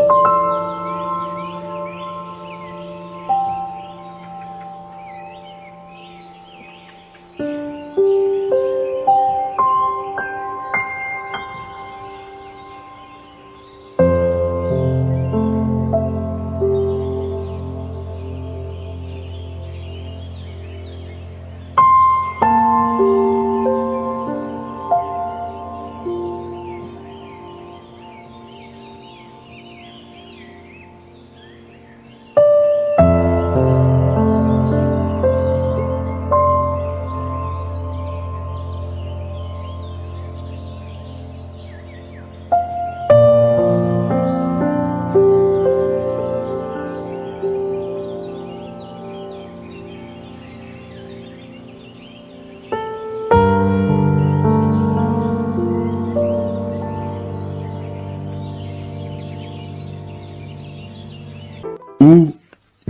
او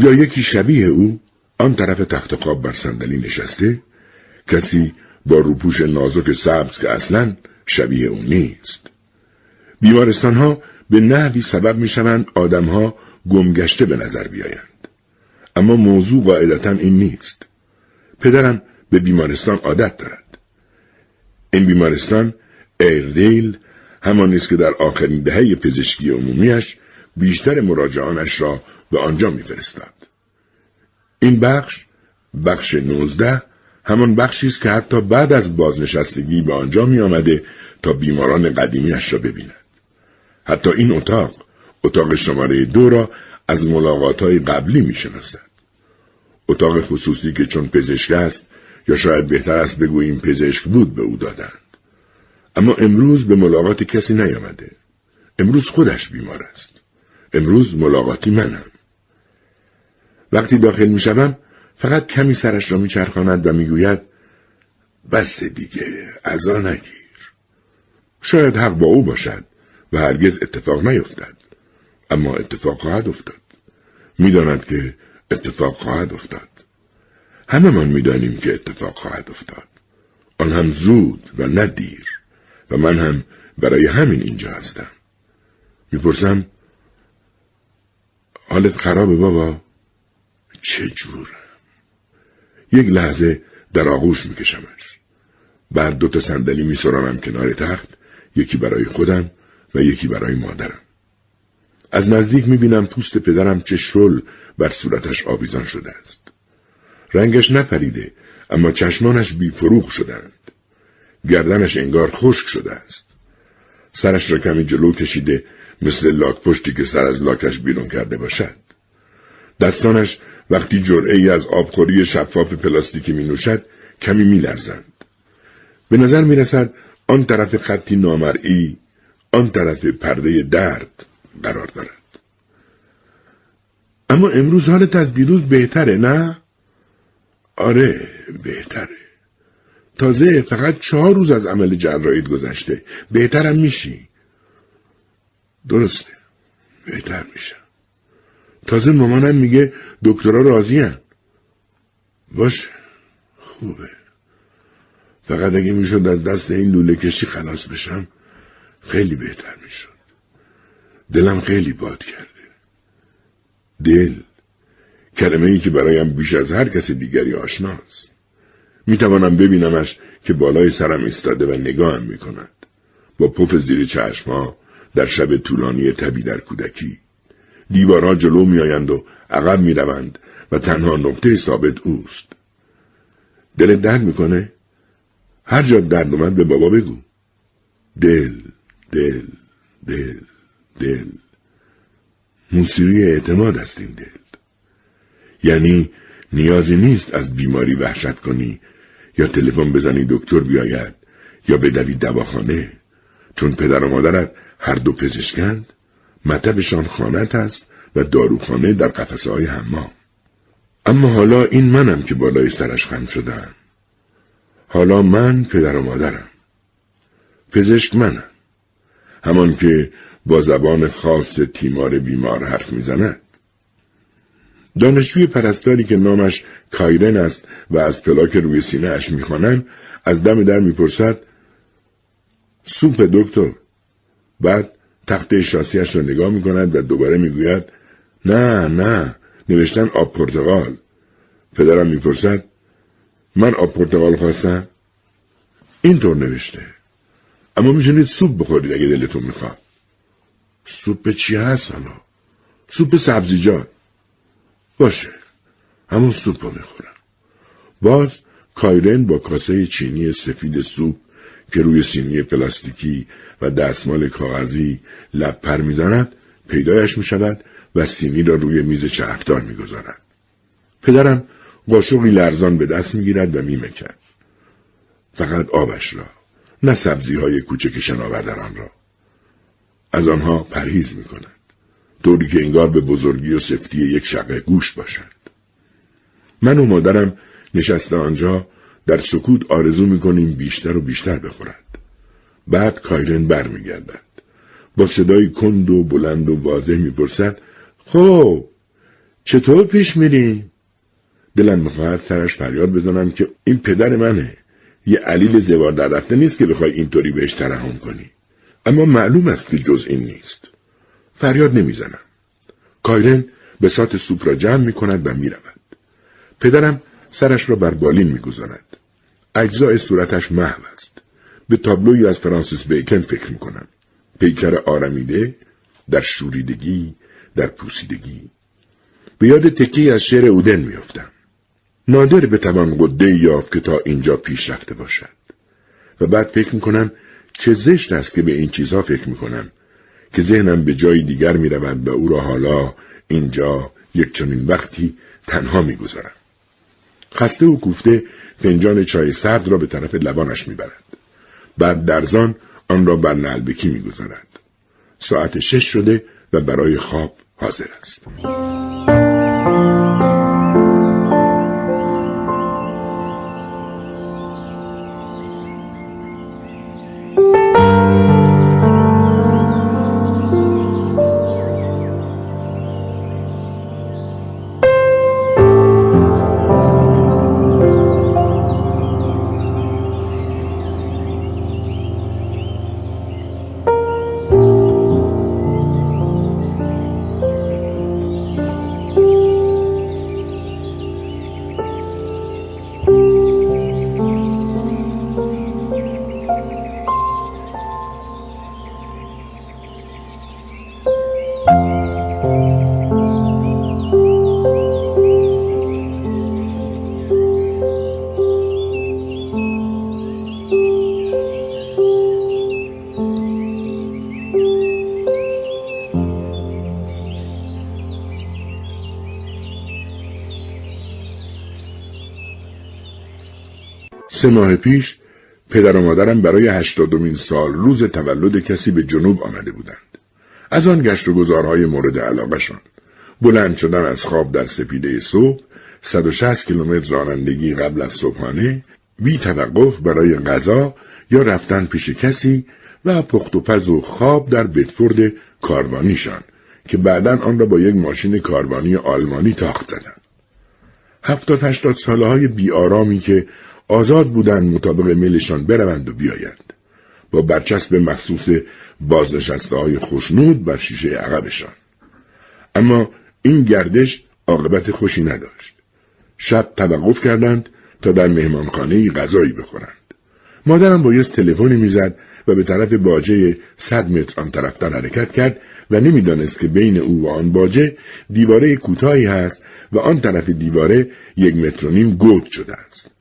یا یکی شبیه او آن طرف تخت خواب بر صندلی نشسته کسی با روپوش نازک سبز که اصلا شبیه او نیست. بیمارستان ها به نحوی سبب می شوند آدم ها گمگشته به نظر بیایند. اما موضوع قاعدتا این نیست. پدرم به بیمارستان عادت دارد. این بیمارستان ایردیل همان است که در آخرین دهه پزشکی عمومیش بیشتر مراجعانش را به آنجا میفرستد. این بخش بخش نوزده همان بخشی است که حتی بعد از بازنشستگی به آنجا می آمده تا بیماران قدیمیش را ببیند. حتی این اتاق اتاق شماره دو را از ملاقات های قبلی می شناسد. اتاق خصوصی که چون پزشک است یا شاید بهتر است بگوییم پزشک بود به او دادند. اما امروز به ملاقات کسی نیامده. امروز خودش بیمار است. امروز ملاقاتی منم. وقتی داخل می شدم فقط کمی سرش را میچرخاند و می‌گوید بس دیگه ازا نگیر. شاید حق با او باشد و هرگز اتفاق نیفتد. اما اتفاق خواهد افتاد. می‌داند که اتفاق خواهد افتاد. من می‌دانیم که اتفاق خواهد افتاد. آن هم زود و نه دیر. و من هم برای همین اینجا هستم. می‌پرسم حالت خرابه بابا. چه جورم یک لحظه در آغوش میکشمش. بعد دو تا صندلی میسرانم کنار تخت یکی برای خودم و یکی برای مادرم. از نزدیک می‌بینم پوست پدرم چه شل بر صورتش آویزان شده است. رنگش نپریده اما چشمانش بیفروغ شدند. گردنش انگار خشک شده است. سرش را کمی جلو کشیده مثل لاک پشتی که سر از لاکش بیرون کرده باشد دستانش وقتی جرعه از آبخوری شفاف پلاستیکی می نوشد کمی می لرزند. به نظر می رسد آن طرف خطی نامرئی آن طرف پرده درد قرار دارد. اما امروز حالت از دیروز بهتره نه؟ آره بهتره. تازه فقط چهار روز از عمل جراحیت گذشته. بهترم میشی. درسته. بهتر میشم. تازه مامانم میگه دکترها راضیان. باشه. خوبه. فقط اگه می‌شد از دست این لوله کشی خلاص بشم خیلی بهتر می‌شد. دلم خیلی باد کرده. دل. کلمه ای که برایم بیش از هر کسی دیگری آشناست. می‌توانم ببینمش که بالای سرم ایستاده و نگاهم می‌کند. با پف زیر چشمها در شب طولانی تبی در کودکی. دیوارها جلو میآیند و عقب می‌روند و تنها نقطه ثابت اوست. دل درد می‌کنه؟ هر جا درد اومد به بابا بگو. دل دل دل دل. موسیقی اعتماد است این دل. یعنی نیازی نیست از بیماری وحشت کنی یا تلفن بزنی دکتر بیاید یا بدوی دواخانه. چون پدر و مادرت هر دو پزشکند مطبشان خانت است و داروخانه در قفسه های حمام. اما حالا این منم که بالای سرش خم شدم حالا من پدر و مادرم. پزشک منم. همان که با زبان خاص تیمار بیمار حرف می‌زند. دانشجوی پرستاری که نامش کایرن است و از پلاک روی سینه اش می‌خوانم از دم در می‌پرسد سوپ دکتر؟ بعد تخته شاسیش را نگاه می کند و دوباره می‌گوید نه نه نوشتن آب پرتغال پدرم می‌پرسد من آب پرتغال خواستم؟ اینطور نوشته. اما می‌تونید سوپ بخورید اگه دلتون می‌خواد. سوپ چی هست حالا؟ سوپ سبزیجات باشه همون سوپ رو می‌خورم. باز کایرن با کاسه چینی سفید سوپ که روی سینی پلاستیکی و دستمال کاغذی لب پر می‌زند پیدایش می‌شود و سینی را روی میز چرخدار می‌گذارد پدرم قاشقی لرزان به دست می‌گیرد و میمکد فقط آبش را نه سبزی های کوچک شناوردران را از آنها پرهیز می کند. طوری که انگار به بزرگی و سفتی یک شقه گوشت باشند. من و مادرم نشسته آنجا در سکوت آرزو می‌کنیم بیشتر و بیشتر بخورد. بعد کایرن برمیگردد. با صدای کند و بلند و واضح می‌پرسد خب چطور پیش میریم؟ دلم می‌خواهد سرش فریاد بزنم که این پدر منه. یه علیل زوار در رفته نیست که بخوای اینطوری بهش ترحم کنی. اما معلوم است که جز این نیست. فریاد نمی‌زنم. کایرن به سات سوپ را جمع می و می رود. پدرم سرش را بر بالین می گذارد. اجزای صورتش محو است. به تابلوی از فرانسیس بیکن فکر می کنم. پیکر آرمیده در شوریدگی در پوسیدگی. به یاد تکی از شعر اودن میافتم. نادر بتوان قده یافت که تا اینجا پیش رفته باشد. و بعد فکر می‌کنم چه زشت است که به این چیزها فکر می‌کنم که ذهنم به جای دیگر می‌رود و او را حالا اینجا یک چنین وقتی تنها می‌گذارم. خسته و کوفته فنجان چای سرد را به طرف لبانش می‌برد. بعد درزان آن را بر نلبکی می‌گذارد. ساعت شش شده و برای خواب حاضر است. سه ماه پیش پدر و مادرم برای هشتادمین سال روز تولد کسی به جنوب آمده بودند. از آن گشت و گذارهای مورد علاقهشان. بلند شدن از خواب در سپیده صبح، 160 کیلومتر رانندگی قبل از صبحانه، بی توقف برای غذا یا رفتن پیش کسی و پخت و پز و خواب در بتفورد کاروانیشان که بعدا آن را با یک ماشین کاروانی آلمانی تاخت زدند. هفتاد هشتاد ساله های بیارامی که آزاد بودند مطابق میلشان بروند و بیایند. با برچسب مخصوص بازنشسته های خوشنود بر شیشه عقبشان. اما این گردش عاقبت خوشی نداشت. شب توقف کردند تا در مهمانخانه غذایی بخورند. مادرم بایست تلفنی می‌زد و به طرف باجه صد متر آن طرفتر حرکت کرد و نمی‌دانست که بین او و آن باجه دیواره کوتاهی هست و آن طرف دیواره یک متر و نیم گود شده است.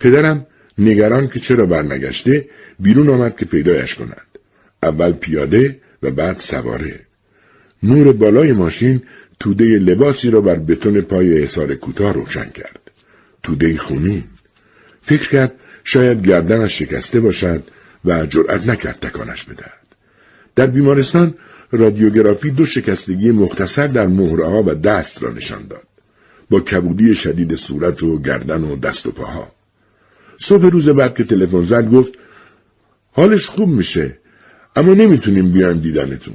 پدرم نگران که چرا برنگشته بیرون آمد که پیدایش کند. اول پیاده و بعد سواره. نور بالای ماشین توده لباسی را بر بتون پای حسار کوتاه روشن کرد. توده خونین. فکر کرد شاید گردنش شکسته باشد و جرأت نکرد تکانش بدهد. در بیمارستان رادیوگرافی دو شکستگی مختصر در مهره و دست را نشان داد. با کبودی شدید صورت و گردن و دست و پاها. صبح روز بعد که تلفن زد گفت حالش خوب میشه اما نمی‌تونیم بیایم دیدنتون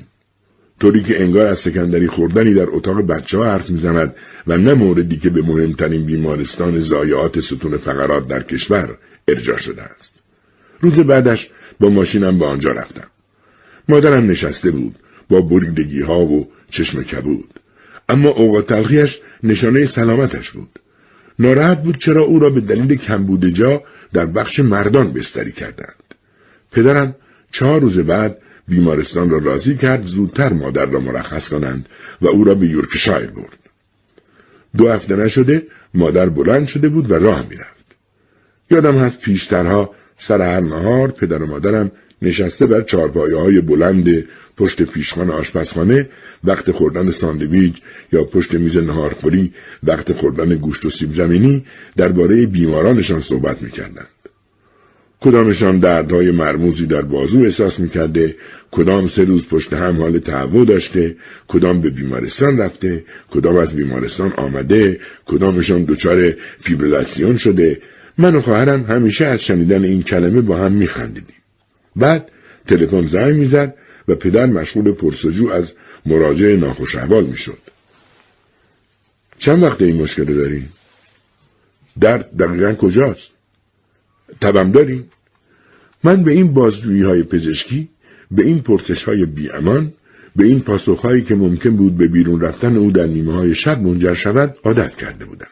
طوری که انگار از سکندری خوردنی در اتاق بچه ها حرف می‌زند و نه موردی که به مهمترین بیمارستان زایعات ستون فقرات در کشور ارجا شده است. روز بعدش با ماشینم به آنجا رفتم. مادرم نشسته بود. با بریدگی ها و چشم کبود اما اوقات تلخیش نشانه سلامتش بود ناراحت بود چرا او را به دلیل کمبود جا در بخش مردان بستری کردند. پدرم چهار روز بعد بیمارستان را راضی کرد زودتر مادر را مرخص کنند و او را به یورکشایر برد. دو هفته نشده مادر بلند شده بود و راه می‌رفت. یادم هست پیشترها سر هر نهار پدر و مادرم نشسته بر چارپایه های بلند پشت پیشخان آشپزخانه وقت خوردن ساندویج یا پشت میز نهارخوری وقت خوردن گوشت و سیب زمینی درباره بیمارانشان صحبت می‌کردند. کدامشان دردهای مرموزی در بازو احساس می‌کرده کدام سه روز پشت هم حال تهوع داشته کدام به بیمارستان رفته کدام از بیمارستان آمده کدامشان دچار فیبریلاسیون شده من و خواهرم همیشه از شنیدن این کلمه با هم میخندیدیم بعد تلفن زنگ می‌زد و پدر مشغول پرسجو از مراجع ناخوش احوال می‌شد. چند وقت این مشکل داریم درد دقیقا کجاست؟ تبم داریم من به این بازجویی های پزشکی به این پرسش های بیامان به این پاسخ هایی که ممکن بود به بیرون رفتن او در نیمه های شب منجر شود عادت کرده بودم.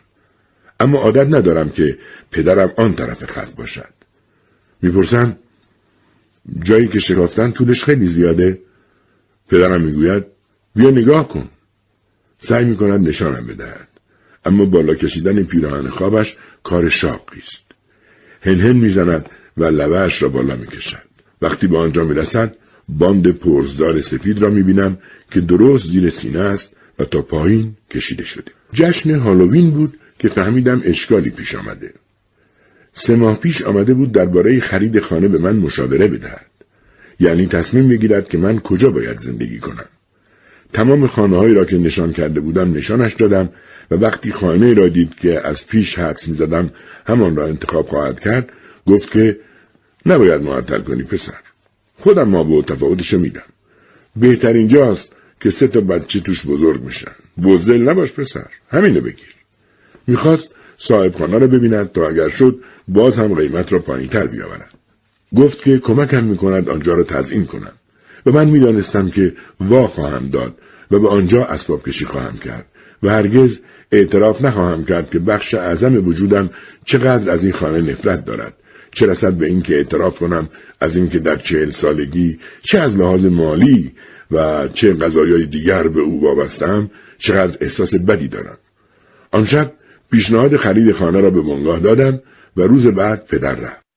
اما عادت ندارم که پدرم آن طرف خط باشد. می‌پرسم جایی که شکافتن طولش خیلی زیاده. پدرم می‌گوید بیا نگاه کن. سعی می‌کند نشانم بدهد. اما بالا کشیدن پیراهن خوابش کار شاقی است. هنهن می‌زند و لبهاش را بالا می‌کشد. وقتی به آنجا می‌رسد باند پرزدار سفید را می‌بینم که درست زیر سینه است و تا پایین کشیده شده. جشن هالووین بود که فهمیدم اشکالی پیش آمده. سه ماه پیش آمده بود درباره خرید خانه به من مشاوره بدهد. یعنی تصمیم بگیرد که من کجا باید زندگی کنم. تمام خانه هایی را که نشان کرده بودم نشانش دادم و وقتی خانه را دید که از پیش حدس می زدم همان را انتخاب خواهد کرد گفت که نباید معطل کنی پسر. خودم ما به تفاوتشو میدم. بهترین جاست که سه تا بچه توش بزرگ میشن بزدل نباش پسر. همینو بگیر. می‌خواست صاحب خانه را ببیند تا اگر شد باز هم قیمت را پایین تر بیاورد. گفت که کمکم می‌کند آنجا را تزئین کنم. و من می‌دانستم که وا خواهم داد و به آنجا اسباب کشی خواهم کرد و هرگز اعتراف نخواهم کرد که بخش اعظم وجودم چقدر از این خانه نفرت دارد. چه رسد به اینکه اعتراف کنم از اینکه در چهل سالگی چه از لحاظ مالی و چه قضایای دیگر به او وابستم چقدر احساس بدی دارم. آن شب پیشنهاد خرید خانه را به منگاه دادم و روز بعد پدر رفت.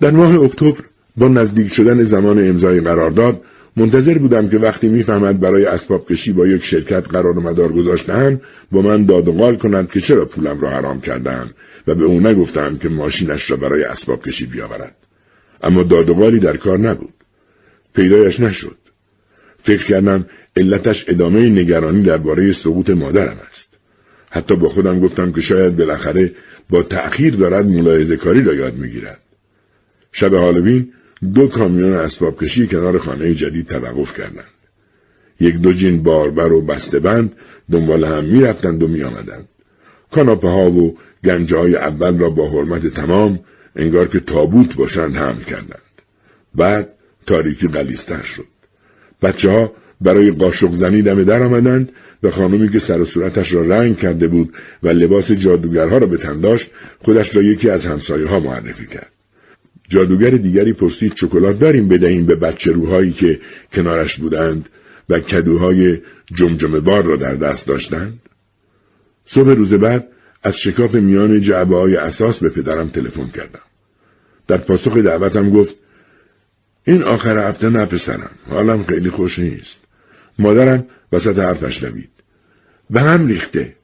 در ماه اکتبر با نزدیک شدن زمان امضای قرارداد منتظر بودم که وقتی می‌فهمد برای اسباب کشی با یک شرکت قرار و مدار گذاشتهاند با من داد و قال کنند که چرا پولم را حرام کردم و به او نگفتم که ماشینش را برای اسباب کشی بیاورد. اما داد و قالی در کار نبود. پیدایش نشد. فکر کردم علتش ادامه نگرانی درباره سقوط مادرم است. حتی با خودم گفتم که شاید بالاخره با تأخیر دارد ملاحظه کاری را یاد می‌گیرد. شب هالوین دو کامیون اسباب کشی کنار خانه جدید توقف کردند. یک دو جین باربر و بسته بند دنبال هم می‌رفتند و میآمدند. کاناپه ها و گنجه های اول را با حرمت تمام انگار که تابوت باشند حمل کردند. بعد تاریکی قلیستر شد. بچه ها برای قاشق زنی دم در آمدند و خانمی که سر و صورتش را رنگ کرده بود و لباس جادوگرها را به تن داشت خودش را یکی از همسایه ها معرفی کرد. جادوگر دیگری پرسید شکلات داریم بدهیم به بچه روهایی که کنارش بودند و کدوهای جمجمه بار را در دست داشتند؟ صبح روز بعد از شکاف میان جعبه های اساس به پدرم تلفن کردم. در پاسخ دعوتم گفت این آخر هفته نه پسرم حالم خیلی خوش نیست. مادرم وسط حرفش دوید. به هم ریخته.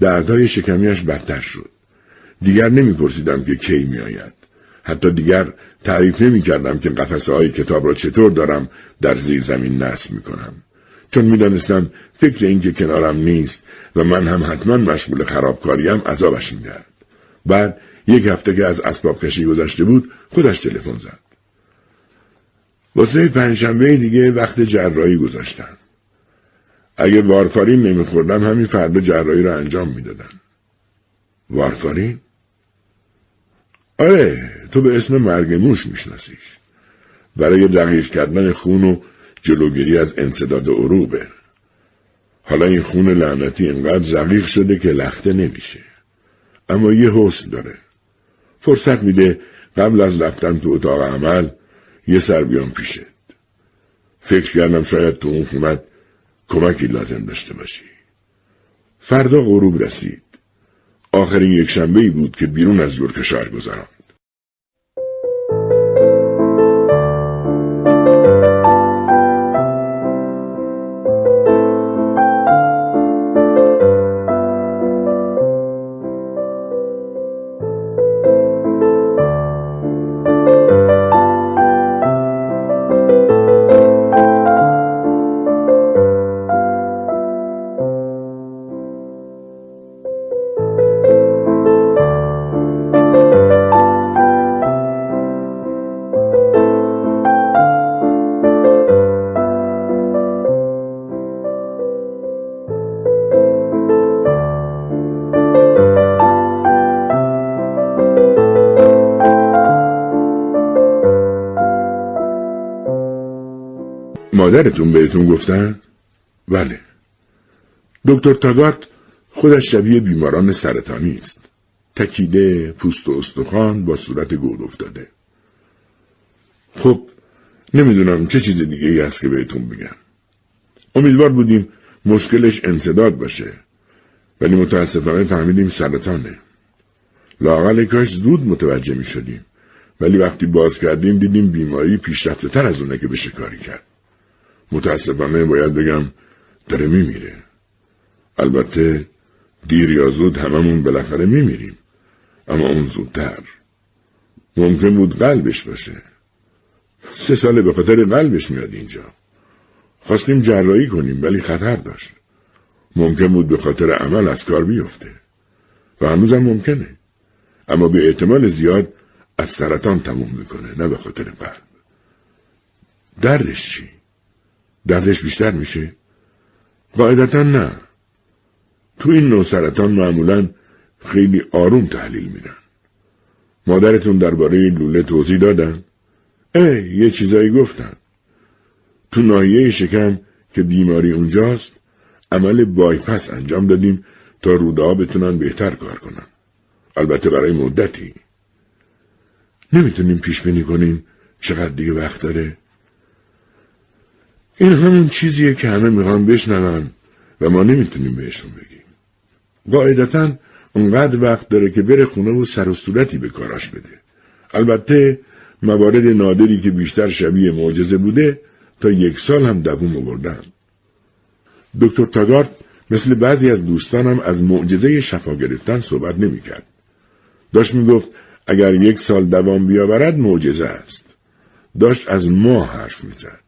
دردهای شکمیش بدتر شد. دیگر نمیپرسیدم که کی میآید. حتی دیگر تعریف نمی کردم که قفسه های کتاب را چطور دارم در زیر زمین نصب می کنم. چون می دانستم فکر اینکه کنارم نیست و من هم حتما مشغول خرابکاریم عذابش می بعد یک هفته که از اسباب کشی گذشته بود خودش تلفن زد. واسه پنجشنبه دیگه وقت جراحی گذاشتن. اگه وارفارین نمیخوردم همین فردا جراحی رو انجام می‌دادن. وارفارین؟ آره تو به اسم مرگ موش میشناسیش. برای دقیق کردن خون و جلوگیری از انصداد عروبه. حالا این خون لعنتی انقدر رقیق شده که لخته نمیشه. اما یه حسن داره. فرصت میده قبل از رفتن تو اتاق عمل یه سر بیام پیشت. فکر کردم شاید تو اون خونت کمکی لازم داشته باشی. فردا غروب رسید. آخرین یک شنبه بود که بیرون از یورکشار گذران. مادرتون بهتون گفتن؟ بله. دکتر تاگارت خودش شبیه بیماران سرطانی است. تکیده، پوست و استخوان با صورت گود افتاده. خب نمی‌دونم چه چیز دیگه ای هست که بهتون بگم. امیدوار بودیم مشکلش انصداد باشه. ولی متاسفانه فهمیدیم سرطانه. لاقل کاش زود متوجه می شدیم. ولی وقتی باز کردیم دیدیم بیماری پیشرفته تر از اونه که بشه کاری کرد. متاسفانه باید بگم داره میمیره. البته دیر یا زود هممون بالاخره میمیریم. اما اون زودتر. ممکن بود قلبش باشه. سه ساله به خاطر قلبش میاد اینجا. خواستیم جراحی کنیم ولی خطر داشت. ممکن بود به خاطر عمل از کار بیفته. و هنوزم ممکنه. اما به احتمال زیاد از سرطان تموم می‌کنه نه به خاطر قلب. دردش چی؟ دردش بیشتر میشه؟ قاعدتا نه. تو این نوع سرطان معمولا خیلی آروم تحلیل میدن. مادرتون درباره لوله توضیح دادن؟ ای یه چیزایی گفتن. تو ناحیه شکم که بیماری اونجاست عمل بایپس انجام دادیم تا روده بتونن بهتر کار کنن. البته برای مدتی. نمی‌تونیم پیش بینی کنیم چقدر دیگه وقت داره؟ این همون چیزیه که همه می‌خوان بشنون و ما نمی‌تونیم بهشون بگیم. قاعدتا اونقدر وقت داره که بره خونه و سر و صورتی به کاراش بده. البته موارد نادری که بیشتر شبیه معجزه بوده تا یک سال هم دووم آوردن. دکتر تاگارت مثل بعضی از دوستانم از معجزه شفا گرفتن صحبت نمی‌کرد. داشت می‌گفت اگر یک سال دوام بیاورد معجزه است. داشت از ماه حرف می‌زد.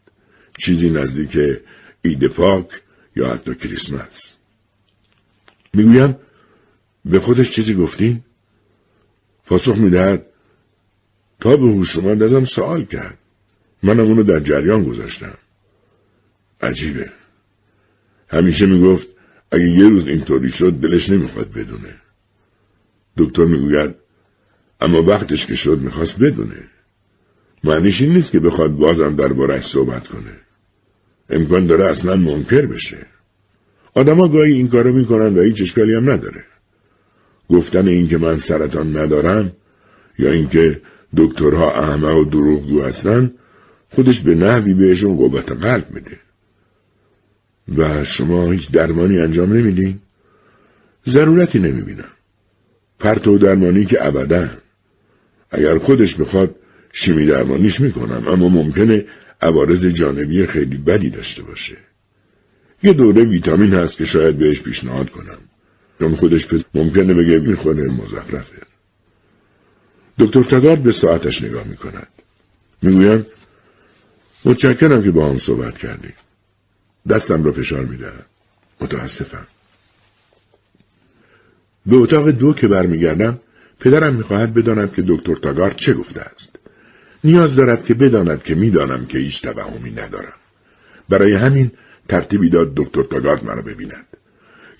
چیزی نزدیک ایده پاک یا حتی کریسمس. می‌گویم به خودش چیزی گفتین؟ پاسخ می‌دهد تا به هوش ازم سوال کرد. منم اونو در جریان گذاشتم. عجیبه. همیشه می‌گفت اگه یه روز اینطوری شد دلش نمی‌خواد بدونه. دکتر می‌گوید اما وقتش که شد می‌خواست بدونه. معنیش این نیست که بخواد بازم دربارش صحبت کنه. امکان داره اصلا منکر بشه. آدما گاهی این کارو می‌کنن و هیچ اشکالی هم نداره. گفتن اینکه من سرطان ندارم یا اینکه دکترها احمق و دروغگو هستن خودش به نحوی بهشون قوت قلب میده. و شما هیچ درمانی انجام نمیدین؟ ضرورتی نمی‌بینم. پرتو درمانی که ابدا. اگر خودش بخواد شیمی درمانیش می‌کنم اما ممکنه عوارض جانبی خیلی بدی داشته باشه. یه دوره ویتامین هست که شاید بهش پیشنهاد کنم. چون خودش ممکنه بگه این خونه مزخرفه. دکتر تگارد به ساعتش نگاه می کند. می‌گویم متشکرم که با هم صحبت کردیم. دستم را فشار می دهد. متاسفم. به اتاق دو که برمیگردم پدرم می‌خواهد بداند که دکتر تاگارد چه گفته است. نیاز دارد که بداند که می‌دانم که هیچ توهمی ندارم. برای همین ترتیبی داد دکتر تاگارد مرا ببیند.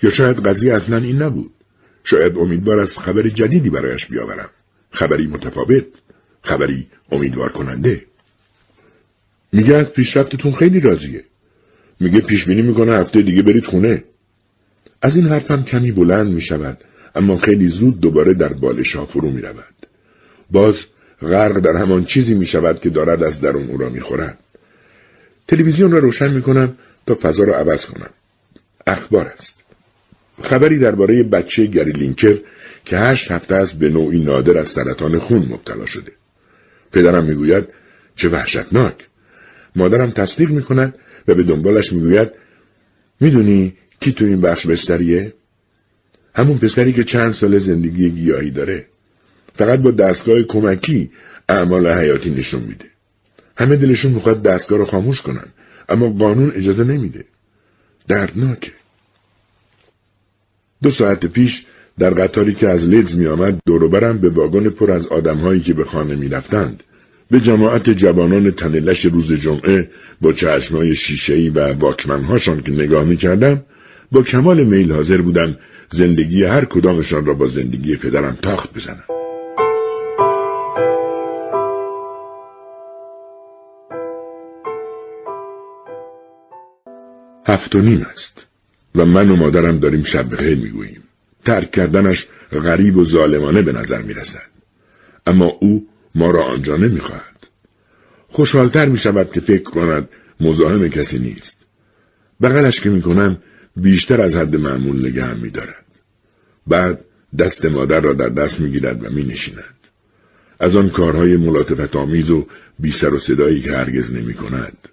یا شاید قضیه اصلا این نبود. شاید امیدوار از خبر جدیدی برایش بیاورم. خبری متفاوت. خبری امیدوار کننده. میگه از پیشرفتتون خیلی راضیه. میگه پیش بینی می‌کنه هفته دیگه برید خونه. از این حرفم کمی بلند می‌شود اما خیلی زود دوباره در بالشا فرو می رود. باز غرق در همان چیزی می شود که دارد از درون او را می خورد. تلویزیون را روشن می کنم تا فضا را عوض کنم. اخبار است. خبری درباره بچه گری لینکر که هشت هفته است به نوعی نادر از سرطان خون مبتلا شده. پدرم می‌گوید چه وحشتناک. مادرم تصدیق می کند و به دنبالش می‌گوید می‌دونی کی تو این بخش بستریه؟ همون پسری که چند سال زندگی گیاهی داره. فقط با دستگاه کمکی اعمال حیاتی نشون میده. همه دلشون می‌خواد دستگاه رو خاموش کنن. اما قانون اجازه نمیده. دردناکه. دو ساعت پیش در قطاری که از لیدز می آمد دوروبرم به واگن پر از آدمهایی که به خانه می رفتند. به جماعت جوانان تنلش روز جمعه با چشمای شیشهی و واکمنهاشان که نگاه می کردم با کمال میل حاضر بودم زندگی هر کدامشان را با زندگی پدرم تاخت بزنم. هفت و نیم است و من و مادرم داریم شب بخیر می‌گوییم. ترک کردنش غریب و ظالمانه به نظر می رسد. اما او ما را آنجا نمی خواهد. خوشحالتر می شود که فکر کند مزاحم کسی نیست. بغلش که می کنم بیشتر از حد معمول نگه می دارد. بعد دست مادر را در دست می گیرد و می نشیند. از آن کارهای ملاطفت آمیز و بی سر و صدایی که هرگز نمی کند.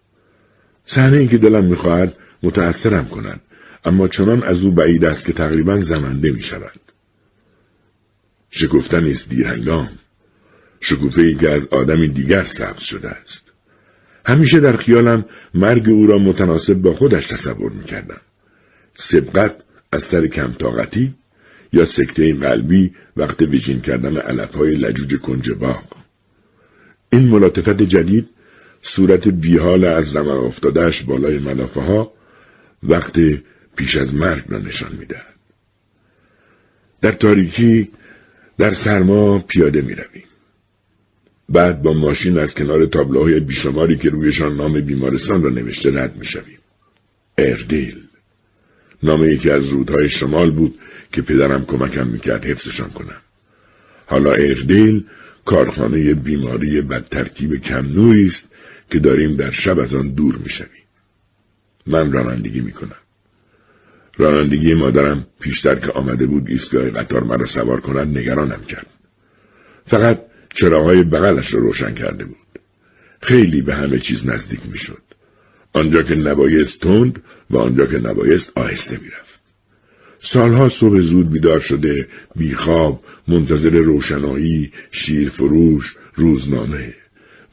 صحنه ای که دلم می‌خواهد متأثرم کند اما چنان از او بعید است که تقریبا زمنده می شود. شکفتن است دیرهنگام. شکوفه ای که از آدمی دیگر سبز شده است. همیشه در خیالم مرگ او را متناسب با خودش تصور می کردم. سبقت از سر کم طاقتی یا سکته قلبی وقت ویژین کردن علف های لجوج کنج باغ. این ملاطفت جدید صورت بیحال از رمن افتادهش بالای ملافه ها وقت پیش از مرگ را نشان می‌دهد. در تاریکی در سرما پیاده می رویم. بعد با ماشین از کنار تابلوهای بیشماری که رویشان نام بیمارستان را نوشته رد می شویم. اردیل نام یکی از رودهای شمال بود که پدرم کمکم می‌کرد حفظشان کنم. حالا ایردیل کارخانه بیماری بد ترکیب کم است که داریم در شب از آن دور می‌شویم. من رانندگی می‌کنم. رانندگی مادرم پیشتر که آمده بود ایستگاه قطار مرا سوار کند نگرانم کرد. فقط چراهای بغلش را روشن کرده بود. خیلی به همه چیز نزدیک می‌شد. آنجا که نبایست تند و آنجا که نبایست آهسته می‌رفت. سالها صبح زود بیدار شده، بیخواب، منتظر روشنایی، شیرفروش، روزنامه.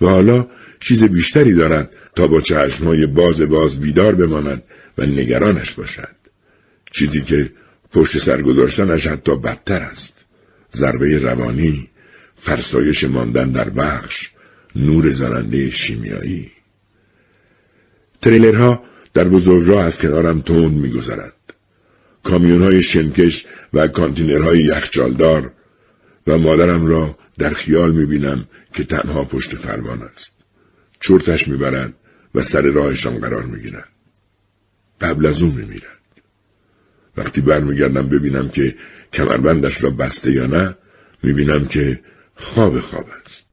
و حالا چیز بیشتری دارد تا با چشمهای باز باز بیدار بماند و نگرانش باشد. چیزی که پشت سر گذاشتنش حتی بدتر است. ضربه روانی، فرسایش ماندن در بخش، نور زننده شیمیایی. تریلرها در بزرگراه از کنارم تند میگذرد. کامیون های شنکش و کانتینرهای یخچالدار و مادرم را در خیال می‌بینم که تنها پشت فرمان است. چرتش می‌برند و سر راهشان قرار می‌گیرند. قبل از او میمیرد. وقتی برمیگردم ببینم که کمربندش را بسته یا نه می‌بینم که خواب خواب است.